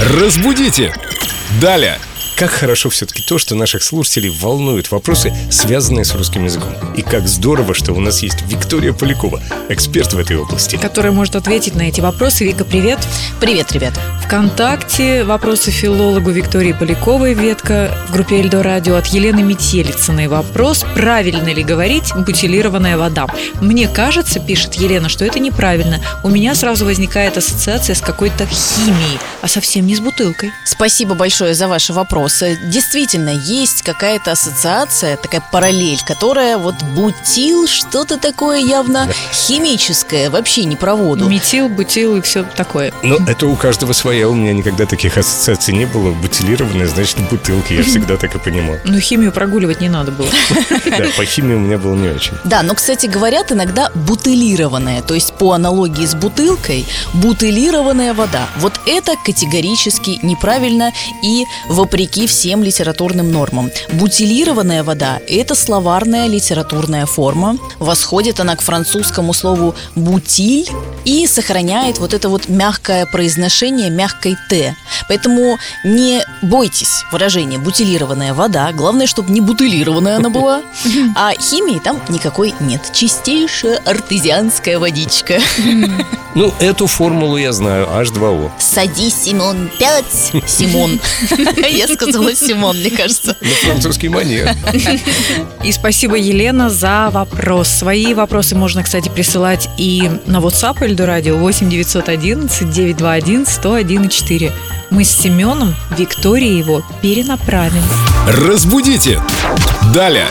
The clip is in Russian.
Разбудите! Далее! Как хорошо все-таки то, что наших слушателей волнуют вопросы, связанные с русским языком. И как здорово, что у нас есть Виктория Полякова, эксперт в этой области. Которая может ответить на эти вопросы. Вика, привет. Привет, ребят. Вконтакте вопросы филологу Виктории Поляковой, ветка в группе Эльдо Радио от Елены Метелицыной. Вопрос, правильно ли говорить бутилированная вода? Мне кажется, пишет Елена, что это неправильно. У меня сразу возникает ассоциация с какой-то химией, а совсем не с бутылкой. Спасибо большое за ваши вопросы. Действительно, есть какая-то ассоциация, такая параллель, которая вот бутил, что-то такое явно химическое, вообще не про воду. Метил, бутил и все такое. Но это у каждого своя. У меня никогда таких ассоциаций не было. Бутилированная, значит, бутылки. Я всегда так и понимал. Но химию прогуливать не надо было. Да, по химии у меня было не очень. Да, но, кстати, говорят иногда бутылированная, то есть по аналогии с бутылкой, бутылированная вода. Вот это категорически неправильно и вопреки всем литературным нормам. Бутилированная вода – это словарная литературная форма. Восходит она к французскому слову «бутиль» и сохраняет вот это вот мягкое произношение мягкой «т». Поэтому не бойтесь выражения «бутилированная вода». Главное, чтобы не бутылированная она была. А химии там никакой нет. Чистейшая артезианская водичка. Ну, эту формулу я знаю, H2O. Садись, Симон, пять. Симон. Я сказала Симон, мне кажется. Ну, французский манер. И спасибо, Елена, за вопрос. Свои вопросы можно, кстати, присылать и на WhatsApp Эльду Радио 8 911 921 101 4. Мы с Семеном Виктории его перенаправим. Разбудите! Далее!